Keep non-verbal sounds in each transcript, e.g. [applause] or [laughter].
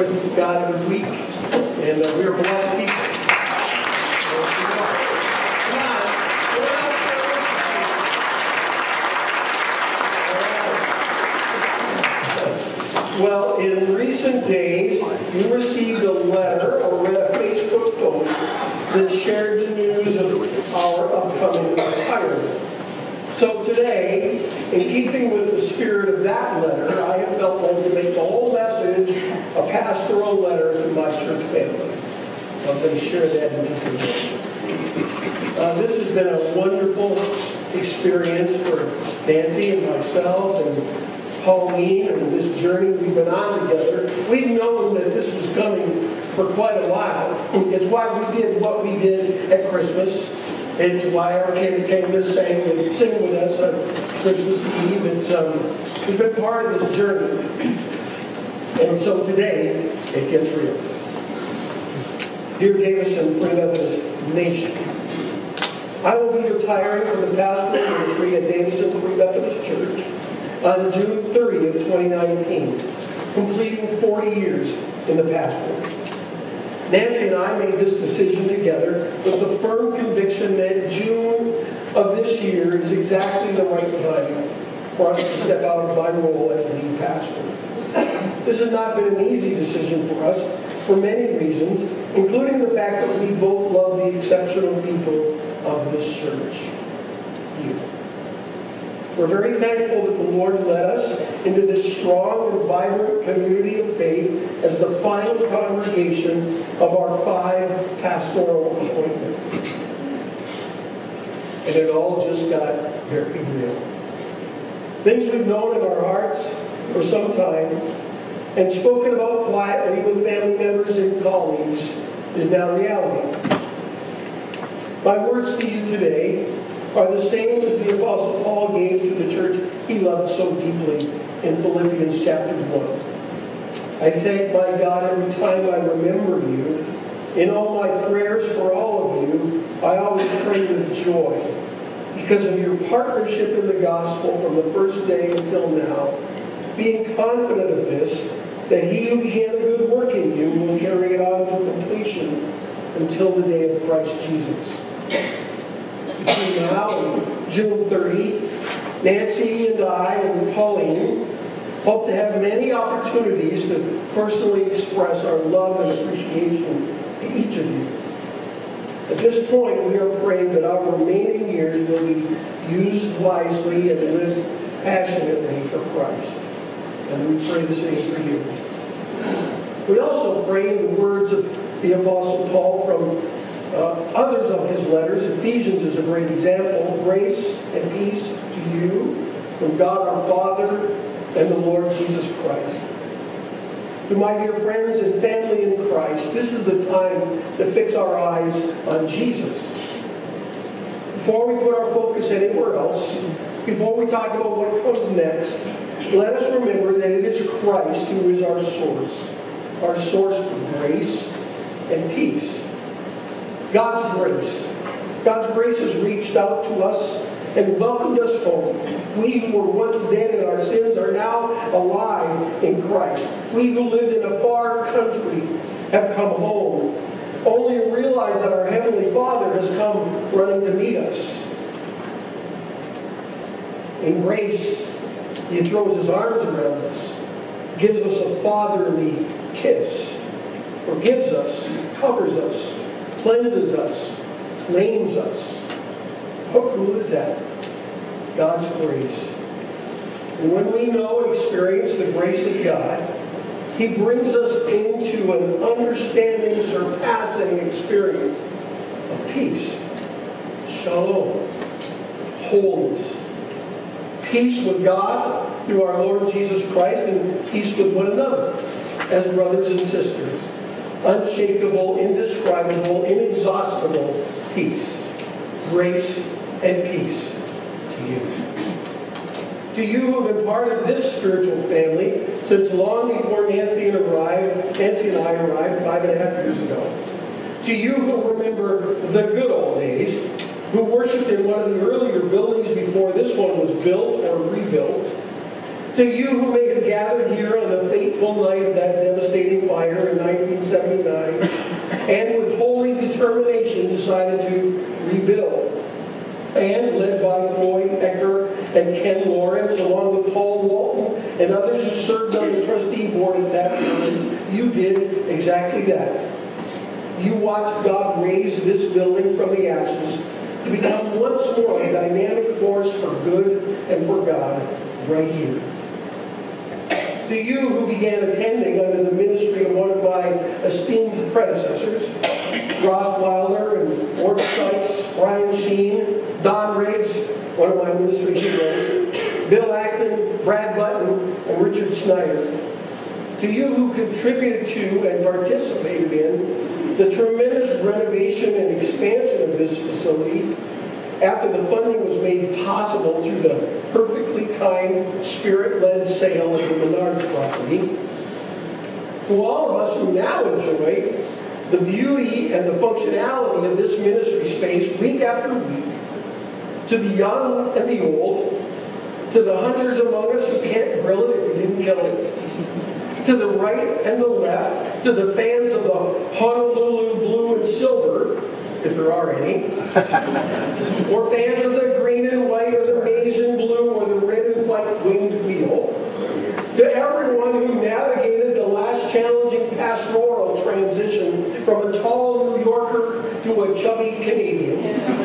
presence of God every week, and uh, we are blessed people. Well, in recent days, you received a letter or read a Facebook post that shared the news of our upcoming retirement. So today, in keeping with the spirit of that letter, I have felt led to make the whole message pastoral letter to my church family. I'm going to share that in just a minute. Uh, this has been a wonderful experience for Nancy and myself and Pauline and this journey we've been on together. We've known that this was coming for quite a while. It's why we did what we did at Christmas. It's why our kids came to sing and sing with us on Christmas Eve. It's, um, it's been part of this journey. And so today, it gets real. Dear Davison, of this nation, I will be retiring from the pastoral ministry at Davison Free Methodist Church on June 30th, 2019, completing 40 years in the pastorate. Nancy and I made this decision together with the firm conviction that June of this year is exactly the right time for us to step out of my role as lead pastor. This has not been an easy decision for us for many reasons, including the fact that we both love the exceptional people of this church. You. We're very thankful that the Lord led us into this strong and vibrant community of faith as the final congregation of our five pastoral appointments. And it all just got very real. Things we've known in our hearts for some time and spoken about quietly with family members and colleagues is now reality. My words to you today are the same as the Apostle Paul gave to the church he loved so deeply in Philippians chapter 1. I thank my God every time I remember you. In all my prayers for all of you, I always pray with joy because of your partnership in the gospel from the first day until now, being confident of this, that he who began a good work in you will carry it on to completion until the day of Christ Jesus between now and June 30, Nancy and I and Pauline hope to have many opportunities to personally express our love and appreciation to each of you. At this point, we are praying that our remaining years will be used wisely and lived passionately for Christ. And we pray the same for you. We also pray in the words of the Apostle Paul from uh, others of his letters, Ephesians is a great example. Grace and peace to you from God our Father and the Lord Jesus Christ. To my dear friends and family in Christ, this is the time to fix our eyes on Jesus. Before we put our focus anywhere else, before we talk about what comes next, let us remember that it is Christ who is our source, our source of grace and peace. God's grace. God's grace has reached out to us and welcomed us home. We who were once dead in our sins are now alive in Christ. We who lived in a far country have come home, only to realize that our Heavenly Father has come running to meet us. In grace, He throws His arms around us, gives us a fatherly kiss, forgives us, covers us, cleanses us, claims us. How cool is that? God's grace. And when we know and experience the grace of God, He brings us into an understanding, surpassing experience of peace, shalom, wholeness, peace with God through our Lord Jesus Christ, and peace with one another as brothers and sisters unshakable, indescribable, inexhaustible peace, grace, and peace to you. To you who have been part of this spiritual family since long before Nancy and arrived, Nancy and I arrived five and a half years ago. To you who remember the good old days, who worshiped in one of the earlier buildings before this one was built or rebuilt, to you who may have gathered here on the fateful night of that devastating fire in 1979 and with holy determination decided to rebuild, and led by Floyd Ecker and Ken Lawrence, along with Paul Walton and others who served on the trustee board at that time, you did exactly that. You watched God raise this building from the ashes become once more a dynamic force for good and for God right here. To you who began attending under the ministry of one of my esteemed predecessors, Ross Wilder and Ward Sykes, Brian Sheen, Don Riggs, one of my ministry heroes, Bill Acton, Brad Button, and Richard Snyder. To you who contributed to and participated in the tremendous renovation and expansion of this facility after the funding was made possible through the perfectly timed, spirit-led sale of the Menard property, to all of us who now enjoy the beauty and the functionality of this ministry space week after week, to the young and the old, to the hunters among us who can't grill it if you didn't kill it, to the right and the left, to the fans of the Honolulu blue and silver, if there are any, [laughs] or fans of the green and white or the maize and blue or the red and white winged wheel, to everyone who navigated the last challenging pastoral transition from a tall New Yorker to a chubby Canadian,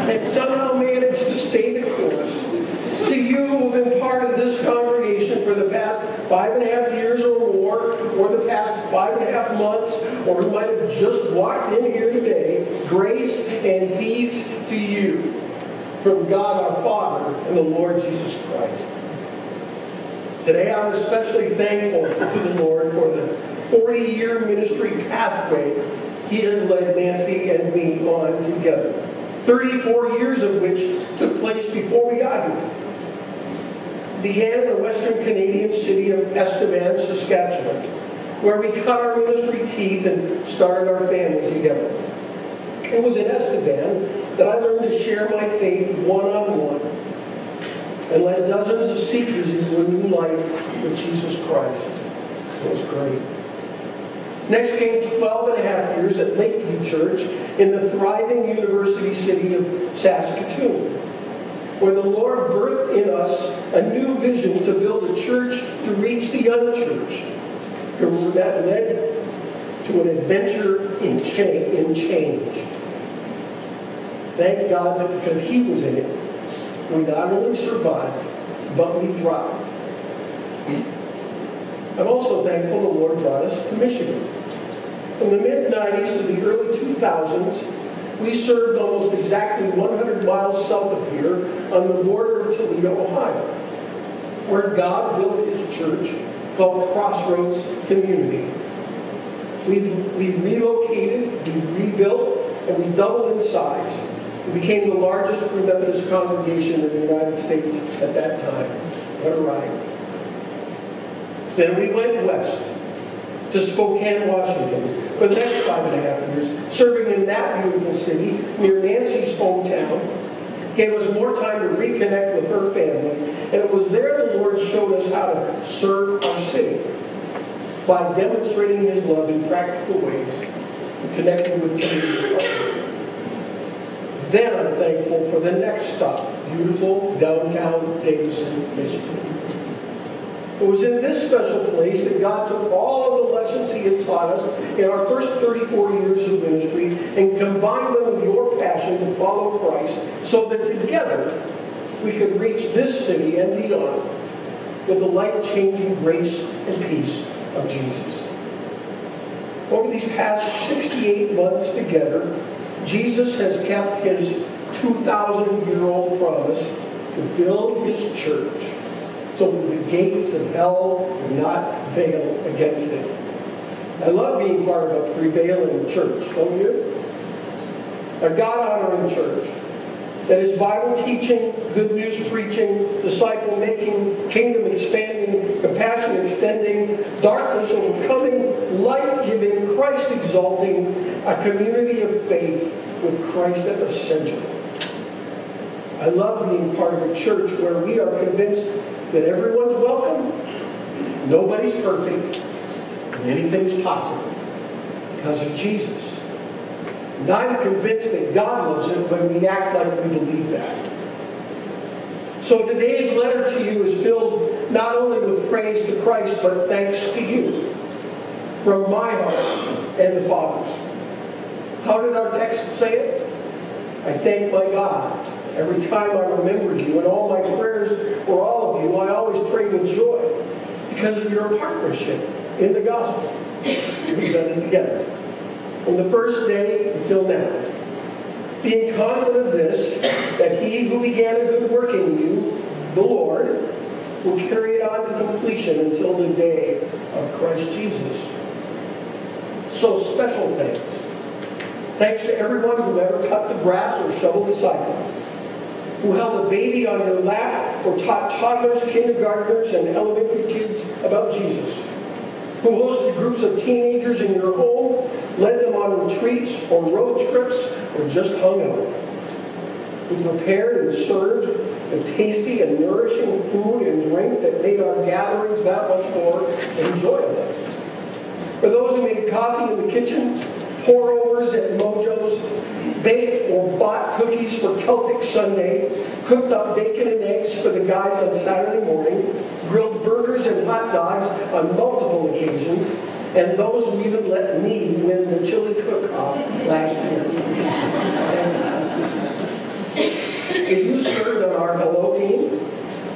and somehow managed to stay the course, to you who've been part of this congregation for the past five and a half years or more, or the past five and a half months, or who might have just walked in here today, grace and peace to you from God our And the Lord Jesus Christ. Today I'm especially thankful to the Lord for the 40-year ministry pathway he has led Nancy and me on together. 34 years of which took place before we got here. Began in the western Canadian city of Estevan, Saskatchewan, where we cut our ministry teeth and started our family together. It was in Estevan that I learned to share my faith one-on-one and led dozens of seekers into a new life with Jesus Christ. It was great. Next came 12 and a half years at Lakeview Church in the thriving university city of Saskatoon, where the Lord birthed in us a new vision to build a church to reach the unchurched. That led to an adventure in change. Thank God that because He was in it, we not only survived, but we thrived. I'm also thankful the Lord brought us to Michigan. From the mid-90s to the early 2000s, we served almost exactly 100 miles south of here on the border of Toledo, Ohio, where God built his church called Crossroads Community. We, we relocated, we rebuilt, and we doubled in size. We became the largest Free Methodist congregation in the United States at that time. What a ride. Then we went west to Spokane, Washington for the next five and a half years, serving in that beautiful city near Nancy's hometown. Gave us more time to reconnect with her family, and it was there the Lord showed us how to serve our city by demonstrating His love in practical ways and connecting with community partners. Then I'm thankful for the next stop, beautiful downtown Davison, Michigan. It was in this special place that God took all of the lessons He had taught us in our first 34 years of ministry and combined them with your passion to follow Christ so that together we could reach this city and beyond with the life-changing grace and peace of Jesus. Over these past 68 months together, Jesus has kept his 2,000-year-old promise to build his church so that the gates of hell would not prevail against it. I love being part of a prevailing church, don't you? A God-honoring church that is Bible teaching, good news preaching, disciple making, kingdom expanding, compassion extending, darkness overcoming, life giving, Christ exalting, a community of faith with Christ at the center. I love being part of a church where we are convinced that everyone's welcome Nobody's perfect, and anything's possible because of Jesus. And I'm convinced that God loves it when we act like we believe that. So today's letter to you is filled not only with praise to Christ, but thanks to you from my heart and the Father's. How did our text say it? I thank my God every time I remember you, and all my prayers for all of you, I always pray with joy because of your partnership in the gospel. We've done it together. From the first day until now. Being confident of this, that he who began a good work in you, the Lord, will carry it on to completion until the day of Christ Jesus. So special thanks. Thanks to everyone who ever cut the grass or shoveled the sidewalk, who held a baby on their lap or taught toddlers, kindergartners, and elementary kids about Jesus, who hosted groups of teenagers in your home, led them on retreats or road trips, or just hung out, who prepared and served the tasty and nourishing food and drink that made our gatherings that much more enjoyable. For those who made coffee in the kitchen, pour-overs at Mojo's, baked or bought cookies for Celtic Sunday, cooked up bacon and eggs for the guys on Saturday morning, grilled burgers and hot dogs on multiple occasions, and those who even let me win the chili cook-off last year. if you served on our hello team,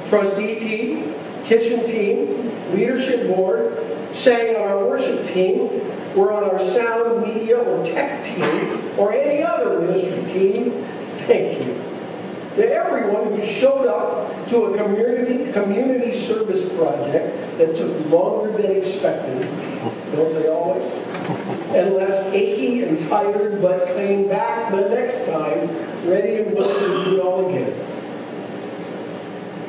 trustee team, kitchen team, leadership board, sang on our worship team, were on our sound, media, or tech team, or any other ministry team, thank you. To everyone who showed up to a community, community service project that took longer than expected, don't they always? And left achy and tired, but came back the next time, ready and willing to do it all again.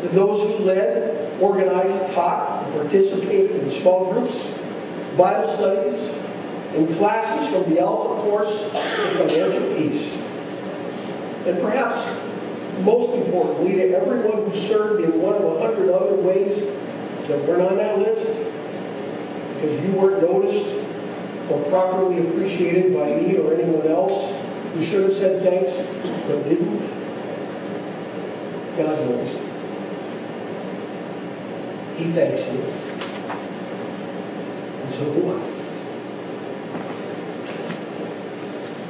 Those who led, organized, taught, and participated in small groups, Bible studies, and classes from the Alpha course to financial peace. And perhaps most importantly, to everyone who served in one of a hundred other ways that weren't on that list, because you weren't noticed or properly appreciated by me or anyone else you should have said thanks but didn't. God knows. You. And so I.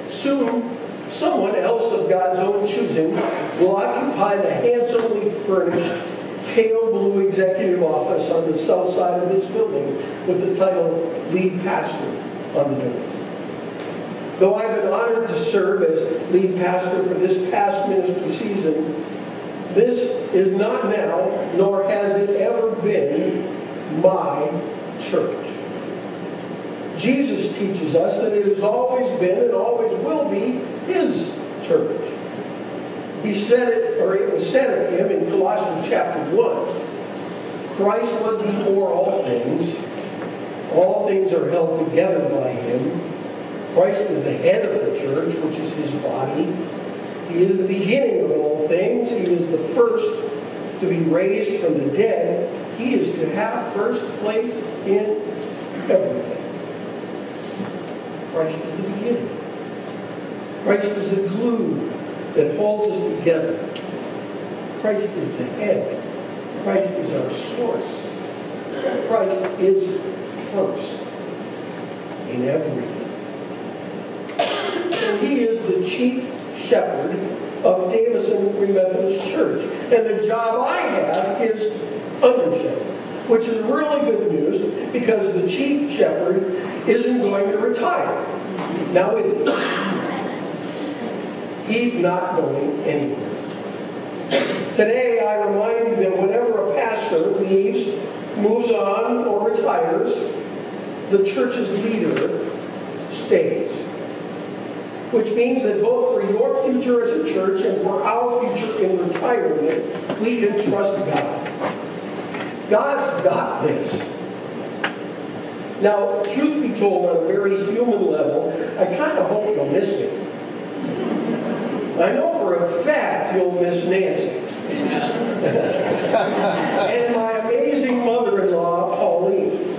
Soon, someone else of God's own choosing will occupy the handsomely furnished pale blue executive office on the south side of this building with the title lead pastor on the building. Though I've been honored to serve as lead pastor for this past ministry season, this is not now, nor has it ever been, my church. Jesus teaches us that it has always been and always will be his church. He said it, or it was said of him in Colossians chapter 1. Christ was before all things. All things are held together by him. Christ is the head of the church, which is his body. He is the beginning of all things. He is the first to be raised from the dead. He is to have first place in everything. Christ is the beginning. Christ is the glue that holds us together. Christ is the head. Christ is our source. Christ is first in everything. And he is the chief shepherd of Davison Free Methodist Church. And the job I have is under shepherd, which is really good news because the chief shepherd isn't going to retire. Now is he? He's not going anywhere. Today, I remind you that whenever a pastor leaves, moves on, or retires, the church's leader stays. Which means that both for your future as a church and for our future in retirement, we can trust God. God's got this. Now, truth be told, on a very human level, I kind of hope you'll miss me. I know for a fact you'll miss Nancy. [laughs] and my amazing mother-in-law, Pauline.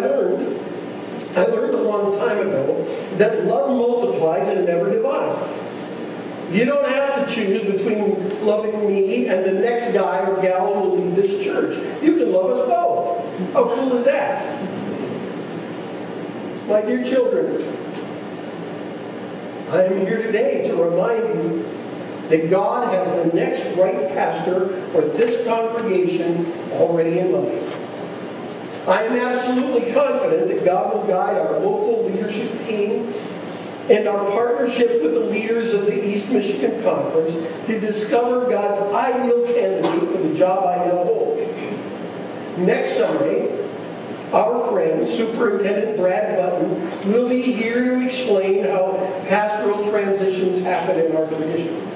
learned, I learned a long time ago that love multiplies and never divides. You don't have to choose between loving me and the next guy or gal who will lead this church. You can love us both. How cool is that? My dear children, I am here today to remind you that God has the next right pastor for this congregation already in mind. I am absolutely confident that God will guide our local leadership team and our partnership with the leaders of the East Michigan Conference to discover God's ideal candidate for the job I now hold. Next Sunday, our friend, Superintendent Brad Button, will be here to explain how pastoral transitions happen in our tradition.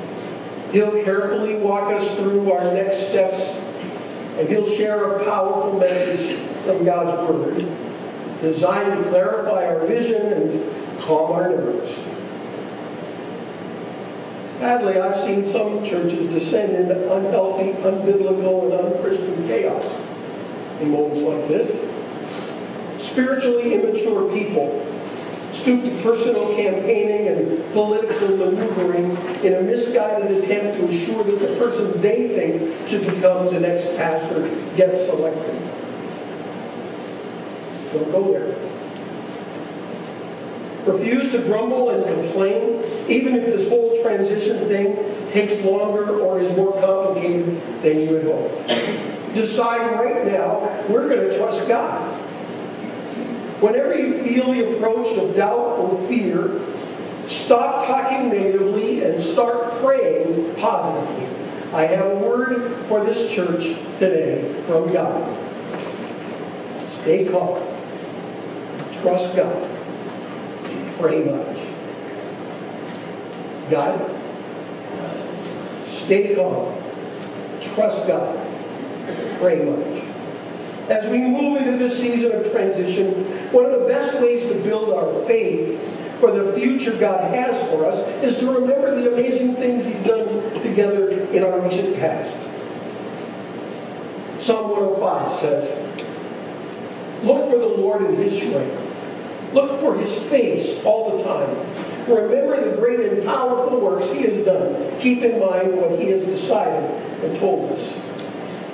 He'll carefully walk us through our next steps, and he'll share a powerful message from God's Word designed to clarify our vision and calm our nerves. Sadly, I've seen some churches descend into unhealthy, unbiblical, and unchristian chaos in moments like this. Spiritually immature people stoop to personal campaigning and political maneuvering in a misguided attempt to ensure that the person they think should become the next pastor gets elected. Don't go there. Refuse to grumble and complain, even if this whole transition thing takes longer or is more complicated than you had hoped. Decide right now, we're going to trust God. Whenever you feel the approach of doubt or fear, stop talking negatively and start praying positively. I have a word for this church today from God. Stay calm. Trust God pretty much. God, stay calm. Trust God. Pray much. As we move into this season of transition, one of the best ways to build our faith for the future God has for us is to remember the amazing things He's done together in our recent past. Psalm 105 says, Look for the Lord in His strength Look for his face all the time. Remember the great and powerful works he has done. Keep in mind what he has decided and told us.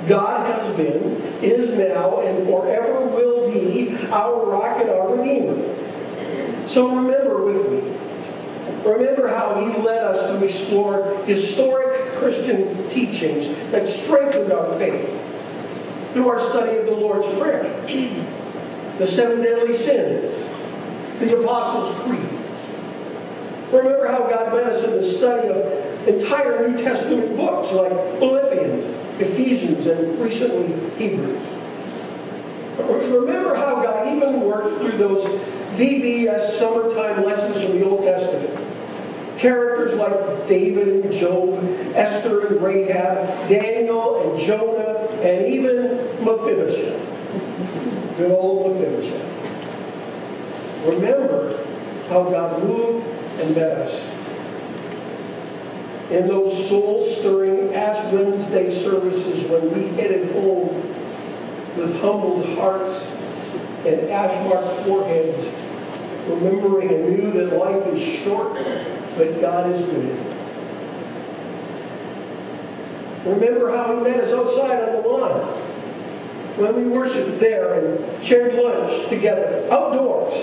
God has been, is now, and forever will be our rock and our Redeemer. So remember with me. Remember how he led us to explore historic Christian teachings that strengthened our faith through our study of the Lord's Prayer, the seven deadly sins, the Apostles' Creed. Remember how God led us in the study of entire New Testament books like Philippians, Ephesians, and recently Hebrews. Remember how God even worked through those VBS summertime lessons from the Old Testament. Characters like David and Job, Esther and Rahab, Daniel and Jonah, and even Mephibosheth. Good old Mephibosheth. Remember how God moved and met us. In those soul-stirring Ash Wednesday services when we headed home with humbled hearts and ash-marked foreheads, remembering anew that life is short, but God is good. Remember how he met us outside on the lawn when we worshiped there and shared lunch together, outdoors.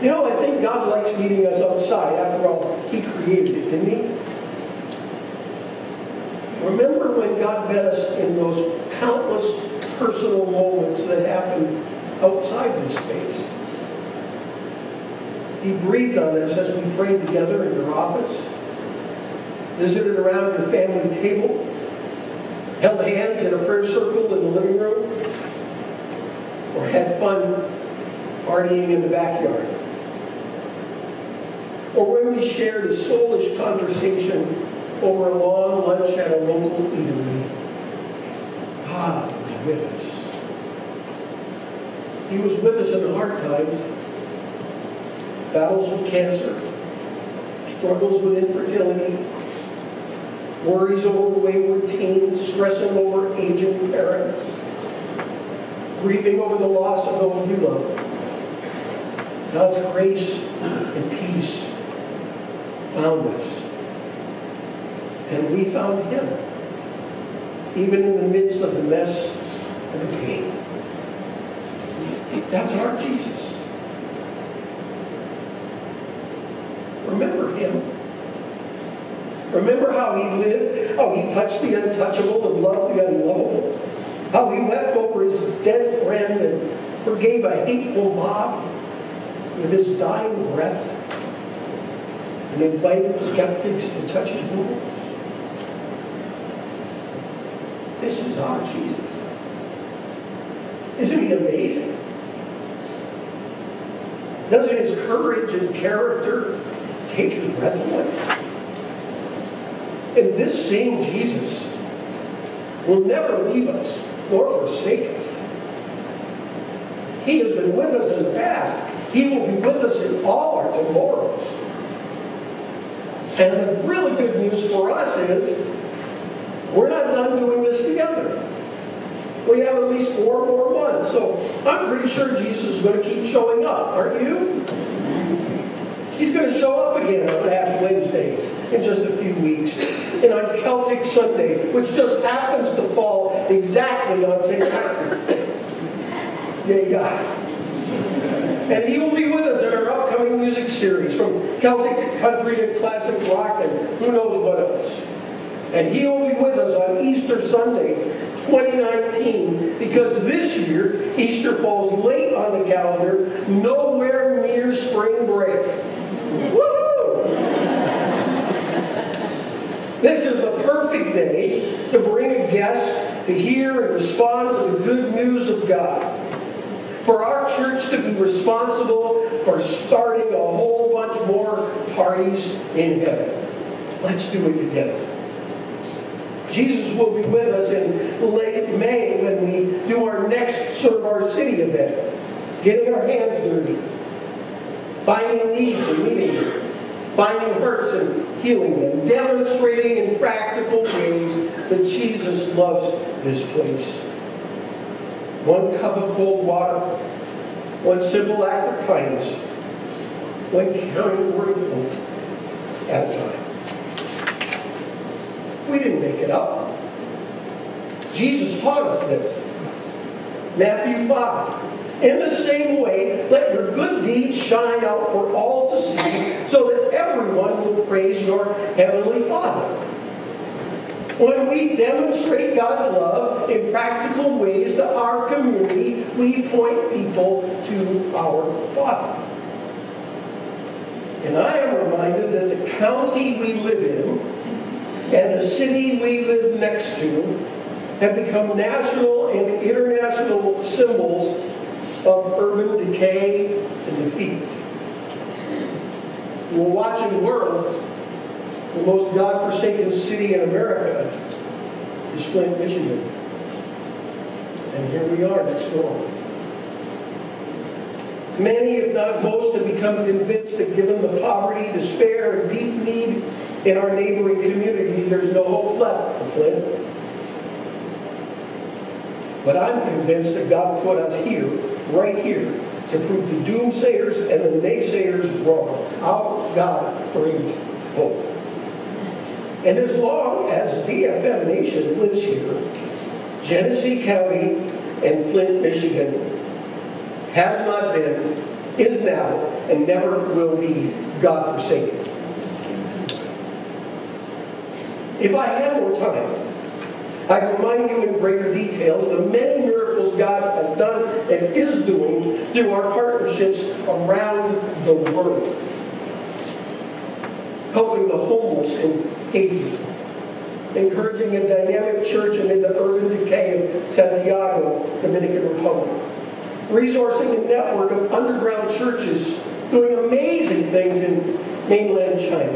You know, I think God likes meeting us outside. After all, He created it, didn't He? Remember when God met us in those countless personal moments that happened outside this space. He breathed on us as we prayed together in your office, visited around your family table, held hands in a prayer circle in the living room, or had fun partying in the backyard. Or when we shared a soulish conversation over a long lunch at a local eatery. Ah, God was with us. He was with us in the hard times. Battles with cancer, struggles with infertility, worries over wayward teens, stressing over aging parents, grieving over the loss of those we love. God's grace and peace found us. And we found him, even in the midst of the mess and the pain. That's our Jesus. Remember him. Remember how he lived, how he touched the untouchable and loved the unlovable, how he wept over his dead friend and forgave a hateful mob with his dying breath and invited skeptics to touch his wounds. This is our Jesus. Isn't he amazing? Doesn't his courage and character take your breath away? And this same Jesus will never leave us nor forsake us. He has been with us in the past. He will be with us in all our tomorrows. And the really good news for us is we're not done doing this together. We have at least four more months. So I'm pretty sure Jesus is going to keep showing up, aren't you? He's going to show up again on Ash Wednesday in just a few weeks. And on Celtic Sunday, which just happens to fall exactly on St. Patrick's Day. Yeah, God. And he will be with us in our upcoming music series, from Celtic to country to classic rock and who knows what else. And he will be with us on Easter Sunday, 2019, because this year, Easter falls late on the calendar, nowhere near spring break. This is the perfect day to bring a guest to hear and respond to the good news of God for our church to be responsible for starting a whole bunch more parties in heaven. Let's do it together. Jesus will be with us in late May when we do our next Serve Our City event, getting our hands dirty, finding needs and meeting them, finding hurts and healing them, demonstrating in practical ways that Jesus loves this place one cup of cold water, one simple act of kindness, one caring word of hope at a time. We didn't make it up. Jesus taught us this. Matthew 5. In the same way, let your good deeds shine out for all to see, so that everyone will praise your heavenly Father. When we demonstrate God's love in practical ways to our community, we point people to our Father. And I am reminded that the county we live in and the city we live next to have become national and international symbols of urban decay and defeat. We're watching the world the most God-forsaken city in America is Flint, Michigan. And here we are next door. Many, if not most, have become convinced that given the poverty, despair, and deep need in our neighboring community, there's no hope left for Flint. But I'm convinced that God put us here, right here, to prove the doomsayers and the naysayers wrong. Our God brings hope. And as long as DFM Nation lives here, Genesee County and Flint, Michigan has not been, is now, and never will be God forsaken. If I had more time, I'd remind you in greater detail the many miracles God has done and is doing through our partnerships around the world. Helping the homeless in Haiti, encouraging a dynamic church amid the urban decay of Santiago, Dominican Republic, resourcing a network of underground churches doing amazing things in mainland China,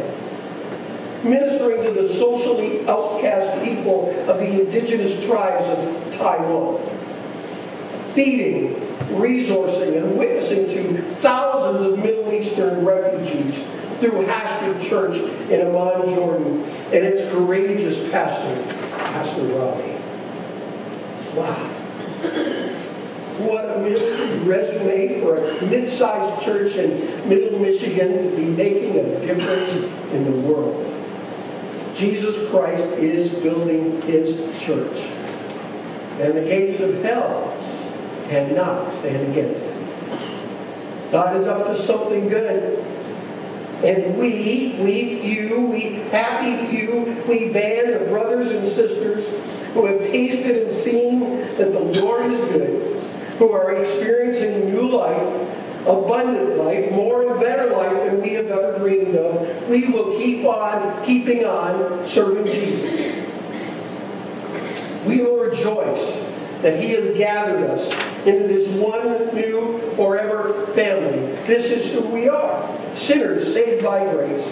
ministering to the socially outcast people of the indigenous tribes of Taiwan, feeding, resourcing, and witnessing to thousands of Middle Eastern refugees through Hashd Church in Amman, Jordan, and its courageous pastor, Pastor Robbie. Wow. what a resume for a mid-sized church in Middle Michigan to be making a difference in the world. Jesus Christ is building his church. And the gates of hell cannot stand against it. God is up to something good. And we, we few, we happy few, we band of brothers and sisters who have tasted and seen that the Lord is good, who are experiencing new life, abundant life, more and better life than we have ever dreamed of, we will keep on keeping on serving Jesus. We will rejoice that he has gathered us into this one new forever family. This is who we are sinners saved by grace.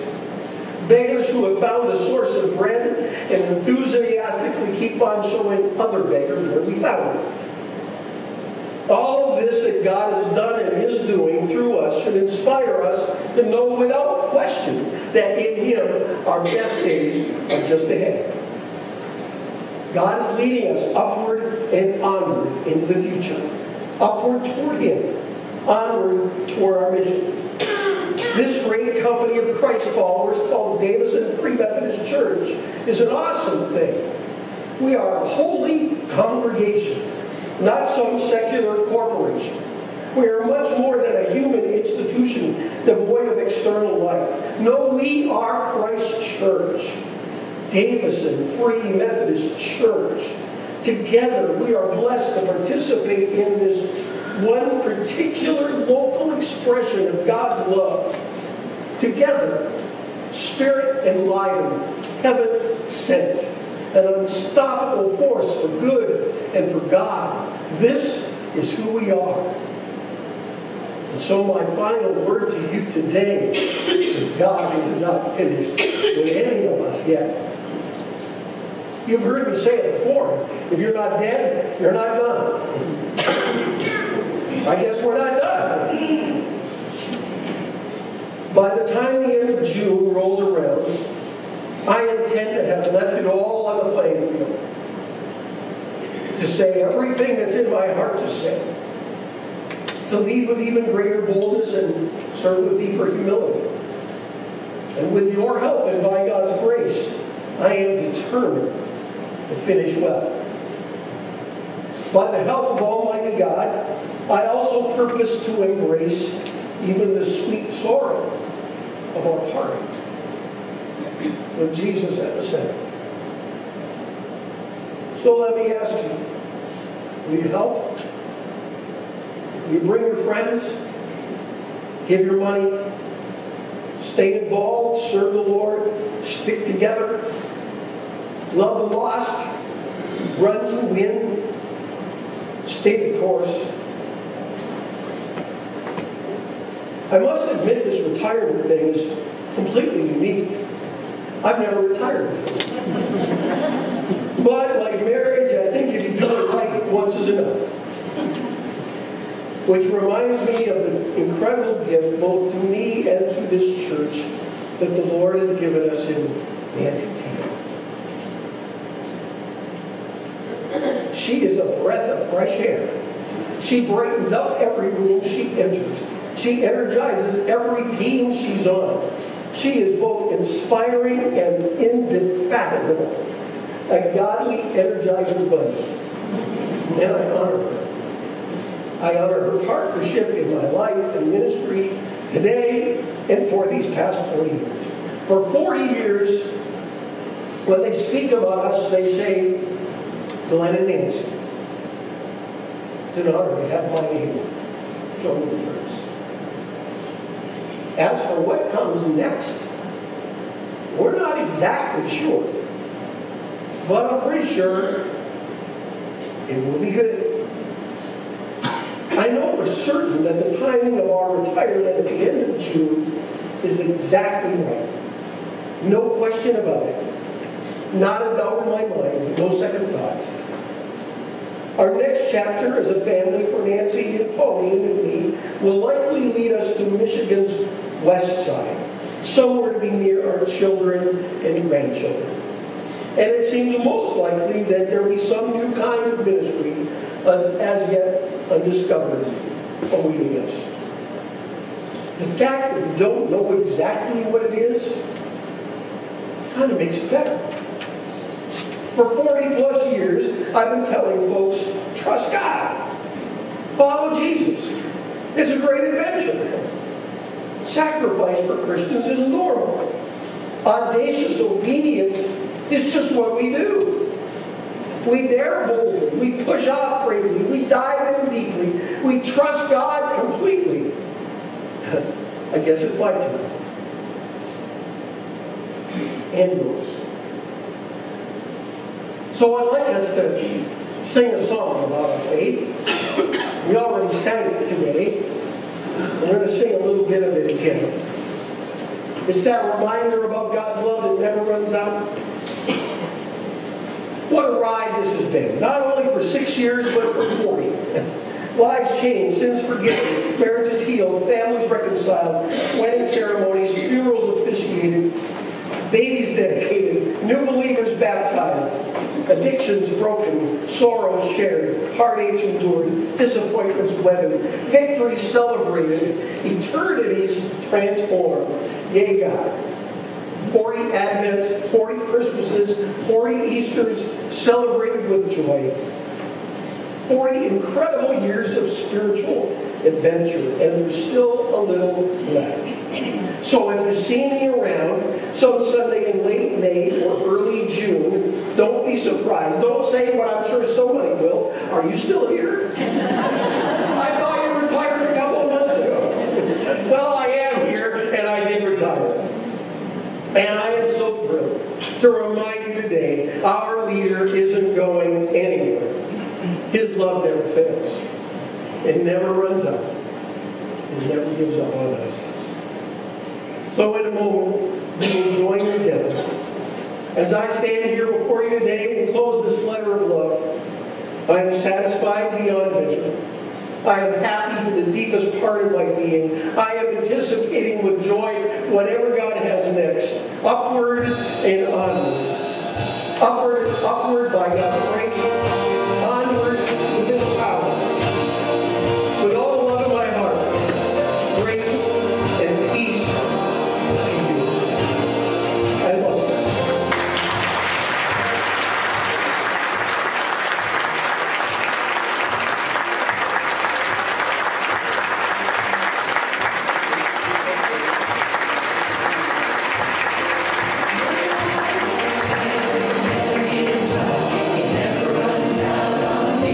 Beggars who have found a source of bread and enthusiastically keep on showing other beggars where we found it. All of this that God has done and is doing through us should inspire us to know without question that in Him our best days are just ahead. God is leading us upward and onward into the future, upward toward Him, onward toward our mission. This great company of Christ followers called Davison Free Methodist Church is an awesome thing. We are a holy congregation, not some secular corporation. We are much more than a human institution devoid of external life. No, we are Christ's church. Davison Free Methodist Church. Together, we are blessed to participate in this one particular local expression of God's love. Together, spirit enlivened, heaven sent, an unstoppable force for good and for God. This is who we are. And so my final word to you today is God is not finished with any of us yet. You've heard me say it before. If you're not dead, you're not done. I guess we're not done. By the time the end of June rolls around, I intend to have left it all on the playing field. To say everything that's in my heart to say. To lead with even greater boldness and serve with deeper humility. And with your help and by God's grace, I am determined to finish well. By the help of Almighty God, I also purpose to embrace even the sweet sorrow of our heart with Jesus at the center. So let me ask you, will you help? Will you bring your friends? Give your money? Stay involved? Serve the Lord? Stick together? Love the lost, run to win, stay the course. I must admit this retirement thing is completely unique. I've never retired [laughs] but like marriage, I think if you do it right, once is enough. Which reminds me of the incredible gift, both to me and to this church, that the Lord has given us in Nancy She is a breath of fresh air. She brightens up every room she enters. She energizes every team she's on. She is both inspiring and indefatigable. A godly, Energizer bunny. And I honor her. I honor her partnership in my life and ministry today and for these past 40 years. For 40 years, when they speak about us, they say, Nancy. It's an honor to have my name the church. As for what comes next, we're not exactly sure. But I'm pretty sure it will be good. I know for certain that the timing of our retirement at the end of June is exactly right. No question about it. Not a doubt in my mind, no second thoughts. Our next chapter as a family for Nancy and Pauline and me will likely lead us to Michigan's west side, somewhere to be near our children and grandchildren. And it seems most likely that there will be some new kind of ministry as, as yet undiscovered awaiting us. The fact that we don't know exactly what it is kind of makes it better. For 40 plus years, I've been telling folks, trust God. Follow Jesus. It's a great adventure. Sacrifice for Christians is normal. Audacious obedience is just what we do. We dare boldly. We push off bravely. We dive in deeply. We trust God completely. [laughs] I guess it's my turn. Yours. So I'd like us to sing a song about our faith. We already sang it today. We're going to sing a little bit of it again. It's that reminder about God's love that never runs out. What a ride this has been. Not only for six years, but for 40. [laughs] Lives changed, sins forgiven, marriages healed, families reconciled, wedding ceremonies, funerals officiated, babies dedicated, new believers baptized, addictions broken, sorrows shared, heartaches endured, disappointments weathered, victories celebrated, eternities transformed. Yea, God. 40 Advents, 40 Christmases, 40 Easters celebrated with joy. 40 incredible years of spiritual adventure, and there's still a little left. So if you see me around some Sunday in late May or early June, don't be surprised. Don't say what I'm sure somebody will. Are you still here? I thought you retired a couple of months ago. Well, I am here, and I did retire. And I am so thrilled to remind you today, our leader isn't going anywhere. His love never fails. It never runs out. It never gives up on us. So in a moment, we will join together. As I stand here before you today and close this letter of love, I am satisfied beyond measure. I am happy to the deepest part of my being. I am anticipating with joy whatever God has next. Upward and onward. Upward, upward by God's grace